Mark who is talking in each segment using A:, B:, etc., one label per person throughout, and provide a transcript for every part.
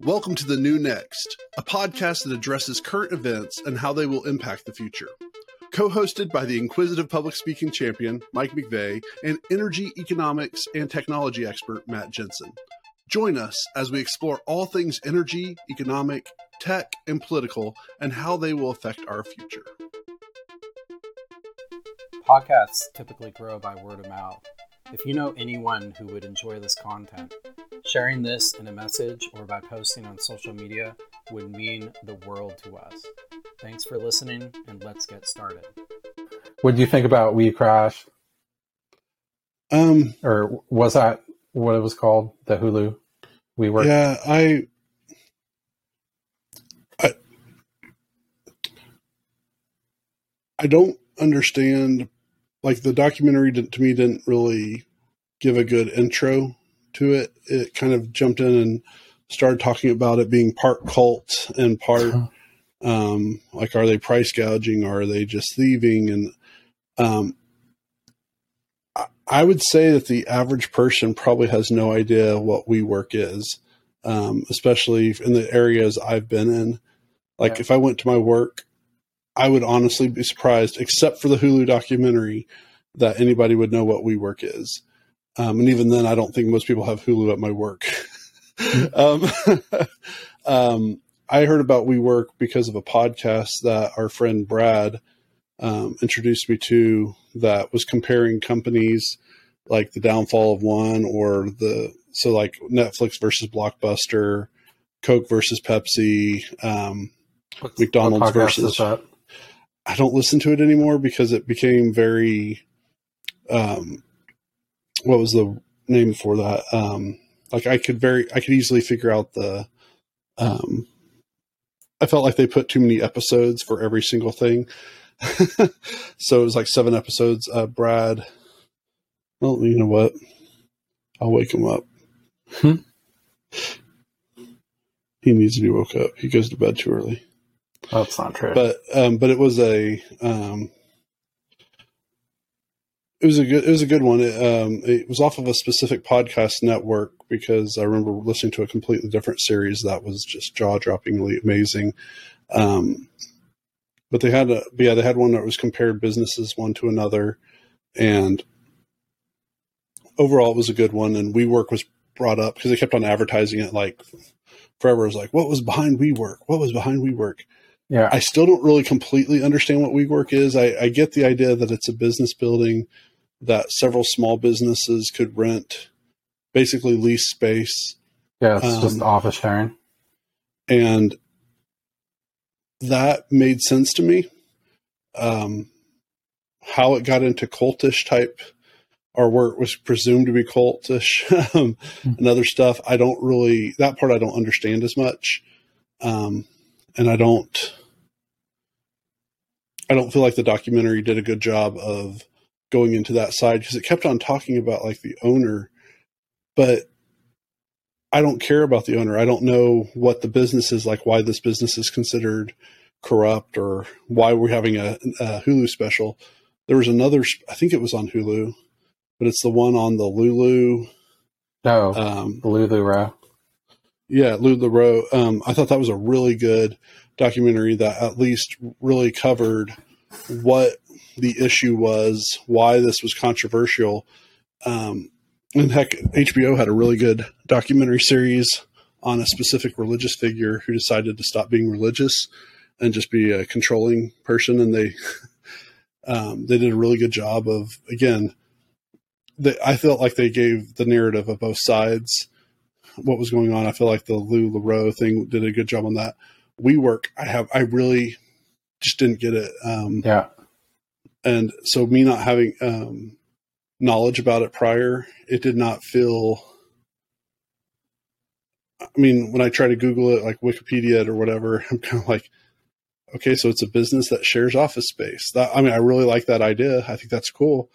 A: Welcome to The New Next, a podcast that addresses current events and how they will impact the future. Co hosted by the inquisitive public speaking champion, Mike McVey, and energy, economics, and technology expert, Matt Jensen. Join us as we explore all things energy, economic, tech, and political, and how they will affect our future.
B: Podcasts typically grow by word of mouth. If you know anyone who would enjoy this content, sharing this in a message or by posting on social media would mean the world to us. Thanks for listening, and let's get started.
C: What do you think about We Crash?
A: Um,
C: or was that what it was called? The Hulu WeWork.
A: Yeah, I, I, I don't understand. Like the documentary to me didn't really give a good intro to it. It kind of jumped in and started talking about it being part cult and part um, like are they price gouging or are they just thieving and um, I would say that the average person probably has no idea what WeWork is, um, especially in the areas I've been in. Like yeah. if I went to my work, I would honestly be surprised, except for the Hulu documentary, that anybody would know what WeWork is. Um, and even then, I don't think most people have Hulu at my work. um, um, I heard about WeWork because of a podcast that our friend Brad um, introduced me to that was comparing companies like the downfall of one or the so like Netflix versus Blockbuster, Coke versus Pepsi, um, McDonald's versus. I don't listen to it anymore because it became very. Um, what was the name for that? Um, like I could very I could easily figure out the. Um, I felt like they put too many episodes for every single thing. so it was like seven episodes. Uh, Brad, well, you know what? I'll wake him up. Hmm? He needs to be woke up. He goes to bed too early.
C: That's not true.
A: But um, but it was a um, it was a good it was a good one. It, um, it was off of a specific podcast network because I remember listening to a completely different series that was just jaw droppingly amazing. Um, but they had a yeah they had one that was compared businesses one to another, and overall it was a good one. And WeWork was brought up because they kept on advertising it like forever. It was like what was behind WeWork? What was behind WeWork?
C: Yeah,
A: I still don't really completely understand what WeWork is. I, I get the idea that it's a business building that several small businesses could rent, basically lease space.
C: Yeah, it's um, just office sharing.
A: And that made sense to me. Um, how it got into cultish type, or where it was presumed to be cultish, um, mm-hmm. and other stuff, I don't really that part I don't understand as much, um, and I don't. I don't feel like the documentary did a good job of going into that side because it kept on talking about like the owner, but I don't care about the owner. I don't know what the business is like, why this business is considered corrupt, or why we're having a, a Hulu special. There was another, I think it was on Hulu, but it's the one on the Lulu.
C: No, oh, um, LuLaRoe.
A: Yeah, LuLaRoe. Um, I thought that was a really good documentary that at least really covered what the issue was, why this was controversial. Um, and heck, HBO had a really good documentary series on a specific religious figure who decided to stop being religious and just be a controlling person. And they um, they did a really good job of again. They, I felt like they gave the narrative of both sides what was going on. I feel like the LuLaRoe thing did a good job on that. WeWork, I have, I really just didn't get it. Um,
C: yeah.
A: And so me not having um, knowledge about it prior, it did not feel. I mean, when I try to Google it, like Wikipedia it or whatever, I'm kind of like, okay, so it's a business that shares office space. That I mean, I really like that idea. I think that's cool.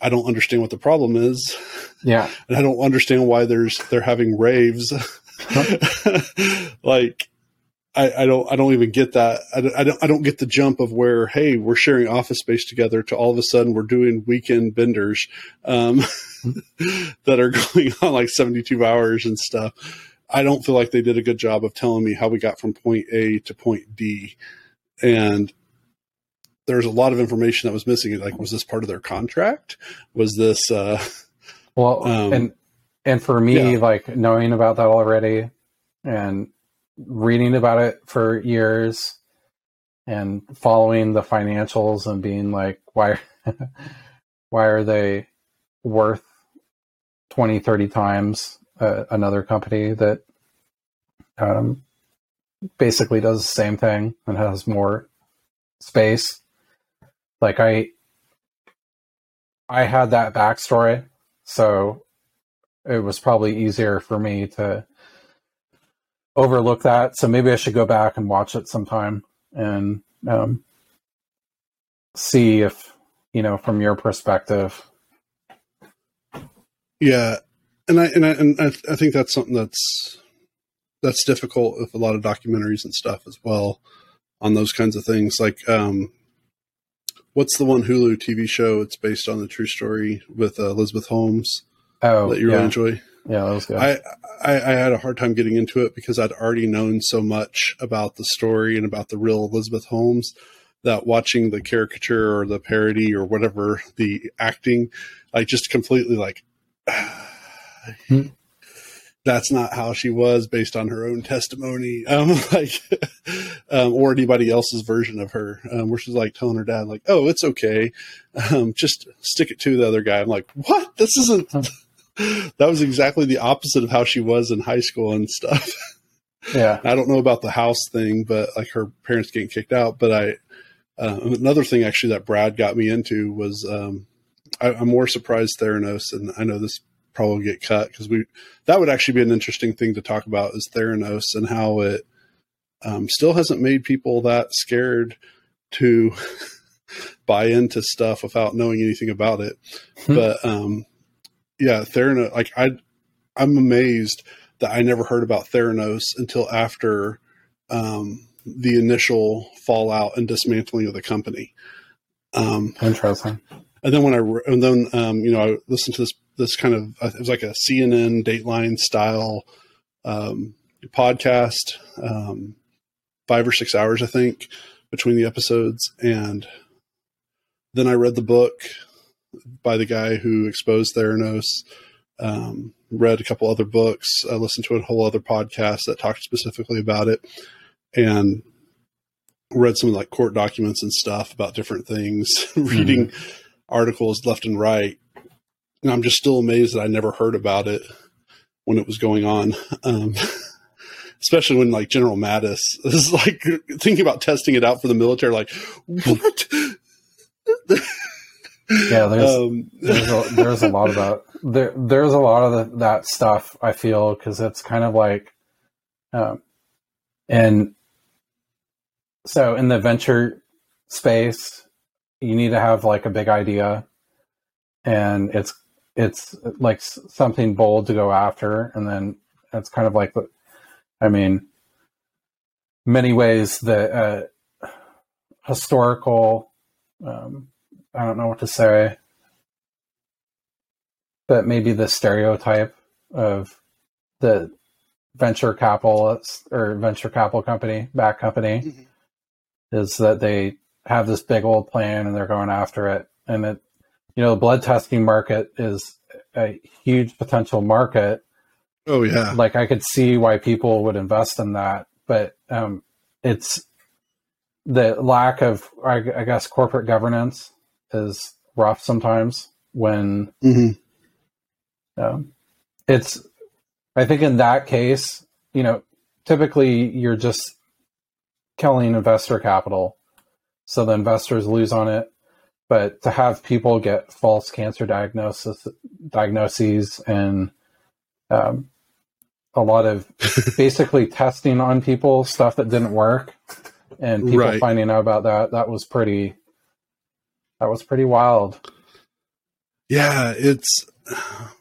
A: I don't understand what the problem is.
C: Yeah,
A: and I don't understand why there's they're having raves. like, I, I, don't I don't even get that I don't, I don't I don't get the jump of where hey we're sharing office space together to all of a sudden we're doing weekend benders um, that are going on like 72 hours and stuff. I don't feel like they did a good job of telling me how we got from point A to point D, and there's a lot of information that was missing. Like, was this part of their contract? Was this uh,
C: well um, and and for me, yeah. like knowing about that already and reading about it for years and following the financials and being like why why are they worth 20 30 times uh, another company that um, basically does the same thing and has more space like i i had that backstory so it was probably easier for me to overlook that. So maybe I should go back and watch it sometime and um, see if you know from your perspective.
A: Yeah, and I and I and I, I think that's something that's that's difficult with a lot of documentaries and stuff as well on those kinds of things. Like, um, what's the one Hulu TV show? It's based on the true story with uh, Elizabeth Holmes.
C: Oh,
A: that you
C: yeah.
A: really enjoy.
C: Yeah, that was good.
A: I, I, I had a hard time getting into it because I'd already known so much about the story and about the real Elizabeth Holmes that watching the caricature or the parody or whatever the acting, I just completely like. hmm. That's not how she was based on her own testimony, um, like, um, or anybody else's version of her, um, where she's like telling her dad, like, "Oh, it's okay, um, just stick it to the other guy." I'm like, "What? This isn't." that was exactly the opposite of how she was in high school and stuff.
C: Yeah.
A: I don't know about the house thing, but like her parents getting kicked out. But I, uh, another thing actually that Brad got me into was um, I, am more surprised Theranos, and I know this probably get cut because we that would actually be an interesting thing to talk about is Theranos and how it um, still hasn't made people that scared to buy into stuff without knowing anything about it. Hmm. But um, yeah, Theranos. Like I, I'm amazed that I never heard about Theranos until after um, the initial fallout and dismantling of the company.
C: Um, Interesting.
A: And then when I and then um, you know I listened to this this kind of uh, it was like a CNN Dateline style um, podcast, um, five or six hours I think between the episodes, and then I read the book by the guy who exposed Theranos. Um, read a couple other books. I listened to a whole other podcast that talked specifically about it, and read some of like court documents and stuff about different things. reading mm-hmm. articles left and right, and I'm just still amazed that I never heard about it when it was going on. Um, especially when like General Mattis is like thinking about testing it out for the military. Like, what?
C: yeah there's um, there's, a, there's a lot of that there there's a lot of the, that stuff i feel because it's kind of like um, and so in the venture space you need to have like a big idea and it's it's like something bold to go after and then it's kind of like i mean many ways the uh, historical um, I don't know what to say, but maybe the stereotype of the venture capital or venture capital company, back company, mm-hmm. is that they have this big old plan and they're going after it. And it, you know, the blood testing market is a huge potential market.
A: Oh yeah.
C: Like I could see why people would invest in that, but um, it's the lack of, I, I guess, corporate governance is rough sometimes when
A: mm-hmm.
C: um, it's i think in that case you know typically you're just killing investor capital so the investors lose on it but to have people get false cancer diagnosis diagnoses and um, a lot of basically testing on people stuff that didn't work and people right. finding out about that that was pretty that was pretty wild.
A: Yeah, it's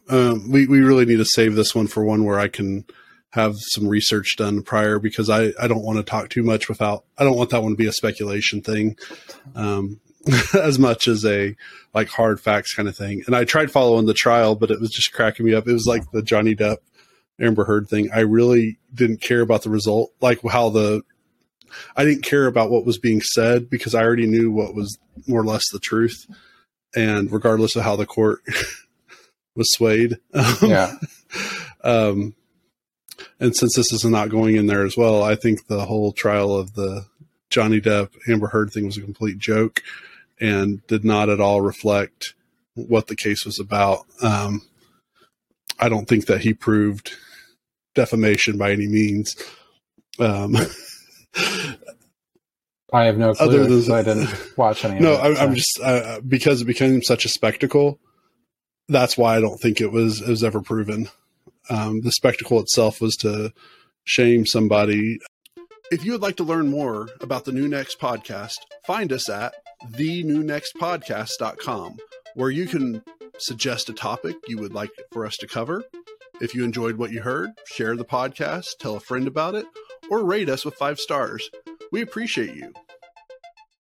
A: um, we we really need to save this one for one where I can have some research done prior because I, I don't want to talk too much without I don't want that one to be a speculation thing um, as much as a like hard facts kind of thing. And I tried following the trial, but it was just cracking me up. It was like the Johnny Depp Amber Heard thing. I really didn't care about the result, like how the I didn't care about what was being said because I already knew what was more or less the truth. And regardless of how the court was swayed,
C: yeah.
A: um, and since this is not going in there as well, I think the whole trial of the Johnny Depp Amber Heard thing was a complete joke and did not at all reflect what the case was about. Um, I don't think that he proved defamation by any means. Um,
C: I have no clue. Other than, I didn't watch any.
A: No,
C: it,
A: I, am just uh, because it became such a spectacle. That's why I don't think it was it was ever proven. Um, the spectacle itself was to shame somebody. If you would like to learn more about the New Next podcast, find us at thenewnextpodcast.com, where you can suggest a topic you would like for us to cover. If you enjoyed what you heard, share the podcast, tell a friend about it, or rate us with five stars. We appreciate you.